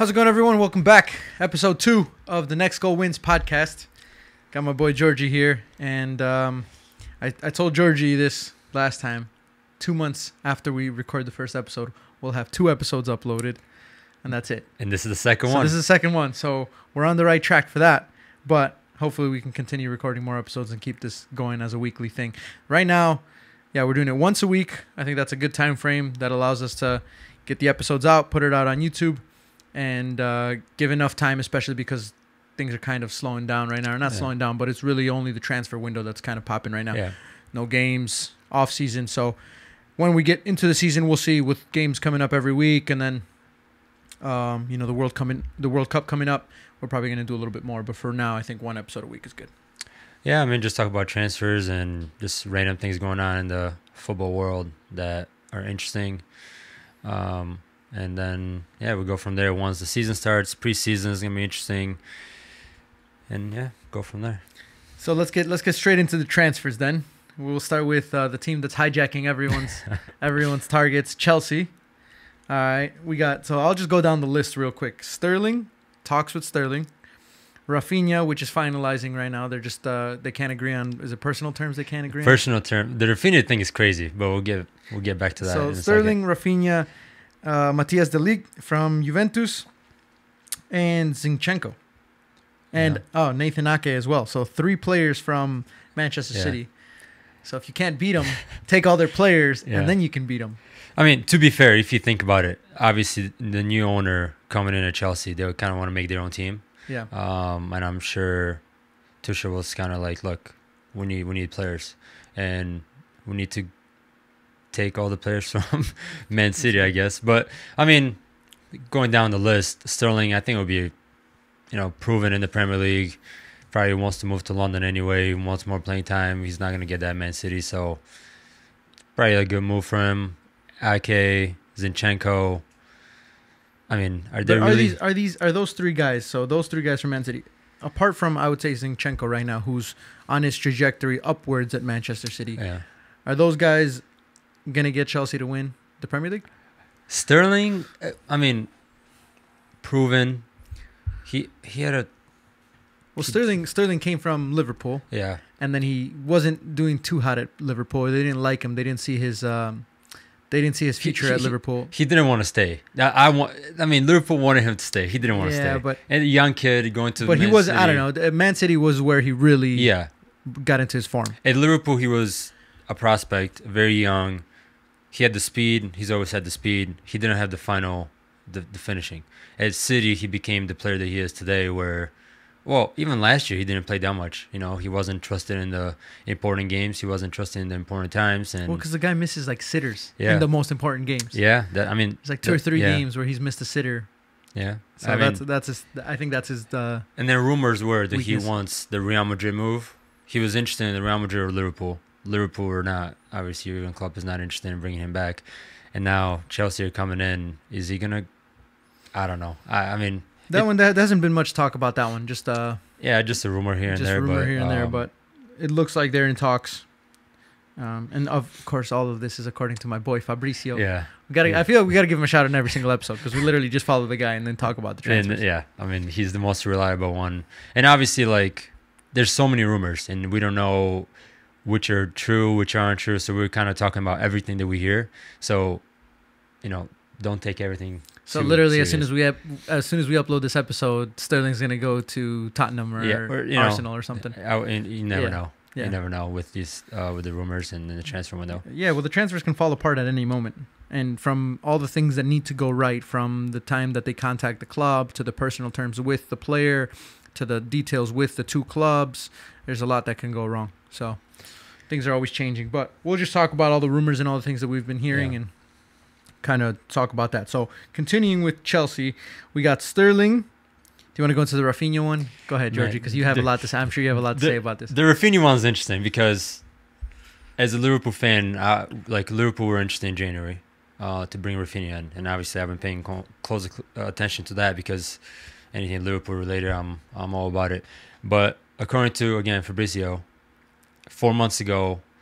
How's it going, everyone? Welcome back. Episode two of the Next Goal Wins podcast. Got my boy Georgie here, and um, I, I told Georgie this last time. Two months after we record the first episode, we'll have two episodes uploaded, and that's it. And this is the second so one. this is the second one, so we're on the right track for that. But hopefully, we can continue recording more episodes and keep this going as a weekly thing. Right now, yeah, we're doing it once a week. I think that's a good time frame that allows us to get the episodes out, put it out on YouTube, and uh, give enough time, especially because things are kind of slowing down right now. Or not Yeah. slowing down, but it's really only the transfer window that's kind of popping right now. yeah. No games, off season. So when we get into the season, we'll see with games coming up every week, and then um, you know the world coming, the World Cup coming up. We're probably gonna do a little bit more, but for now, I think one episode a week is good. Yeah, I mean, just talk about transfers and just random things going on in the football world that are interesting. Um, and then, yeah, we go from there. Once the season starts, preseason is going to be interesting. And yeah, go from there. So let's get let's get straight into the transfers then. We'll start with uh, the team that's hijacking everyone's everyone's targets, Chelsea. All right, we got. So I'll just go down the list real quick. Sterling talks with Sterling. Rafinha, which is finalizing right now. They're just uh, they can't agree on. Is it personal terms they can't agree on? Personal term, the Rafinha thing is crazy, but we'll get we'll get back to that. So in a Sterling, Rafinha, uh, Matias De Ligt from Juventus, and Zinchenko, and oh Nathan Ake as well. So three players from Manchester Yeah. City. So if you can't beat them, take all their players, Yeah. and then you can beat them. I mean, to be fair, if you think about it, obviously the new owner coming in at Chelsea, they would kind of want to make their own team. Yeah. Um, and I'm sure Tuchel was kind of like, look, we need we need players, and we need to take all the players from Man City, I guess. But I mean, going down the list, Sterling, I think would be, you know, proven in the Premier League. Probably wants to move to London anyway. He wants more playing time. He's not gonna get that Man City, so probably a good move for him. Ake, Zinchenko. I mean, are they But are these are these are those three guys? So those three guys from Man City, apart from I would say Zinchenko right now, who's on his trajectory upwards at Manchester City, yeah. are those guys gonna get Chelsea to win the Premier League? Sterling, I mean, proven. He he had a Well, Sterling Sterling came from Liverpool. yeah and then he wasn't doing too hot at Liverpool. They didn't like him. They didn't see his um, they didn't see his future he- at Liverpool. he didn't want to stay. I, I want. I mean, Liverpool wanted him to stay. He didn't want to stay. Yeah, stay. but- and a young kid going to. But he Man was I don't know. Man City was where he really Yeah, got into his form. at Liverpool he was a prospect, very young. He had the speed. He's always had the speed. He didn't have the final, the, the finishing. At City, he became the player that he is today. Where, well, even last year he didn't play that much. You know, he wasn't trusted in the important games. He wasn't trusted in the important times. And Well, because the guy misses like sitters Yeah. in the most important games. yeah, that I mean, It's like two or three yeah, games where he's missed a sitter. Yeah, So I mean, that's that's his. I think that's his. Uh, And then rumors were that Weakness. he wants the Real Madrid move. He was interested in the Real Madrid or Liverpool. Liverpool or not, obviously Jurgen Klopp is not interested in bringing him back. And now Chelsea are coming in. Is he gonna? I don't know. I, I mean, that It- one, there hasn't been much talk about that one. Just uh, yeah, just a rumor here and just there. rumor but, here and there, um, but it looks like they're in talks. Um, and of course, all of this is according to my boy Fabrizio. yeah, We gotta. Yeah. I feel like we gotta give him a shout out in every single episode because we literally just follow the guy and then talk about the and transfers. yeah, I mean he's the most reliable one. And obviously, like, there's so many rumors, and we don't know which are true, which aren't true. So we're kind of talking about everything that we hear. So, you know, don't take everything. so literally, as soon as we up, as soon as we upload this episode, Sterling's gonna go to Tottenham or, Yeah, or, you know, Arsenal or something. I, you never Yeah. know. Yeah. You never know with these uh, with the rumors and the transfer window. Yeah, well, the transfers can fall apart at any moment. And from all the things that need to go right, from the time that they contact the club to the personal terms with the player to the details with the two clubs, there's a lot that can go wrong. So things are always changing. But we'll just talk about all the rumors and all the things that we've been hearing Yeah. and kind of talk about that. So continuing with Chelsea, we got Sterling. Do you want to go into the Rafinha one? Go ahead, Georgie, because you have a lot to say. I'm sure you have a lot to the- say about this. The Rafinha one's interesting because, as a Liverpool fan, uh, like Liverpool were interested in January uh, to bring Rafinha in, and obviously I've been paying close uh, attention to that because anything Liverpool related, I'm I'm all about it. But according to again Fabrizio, four months ago,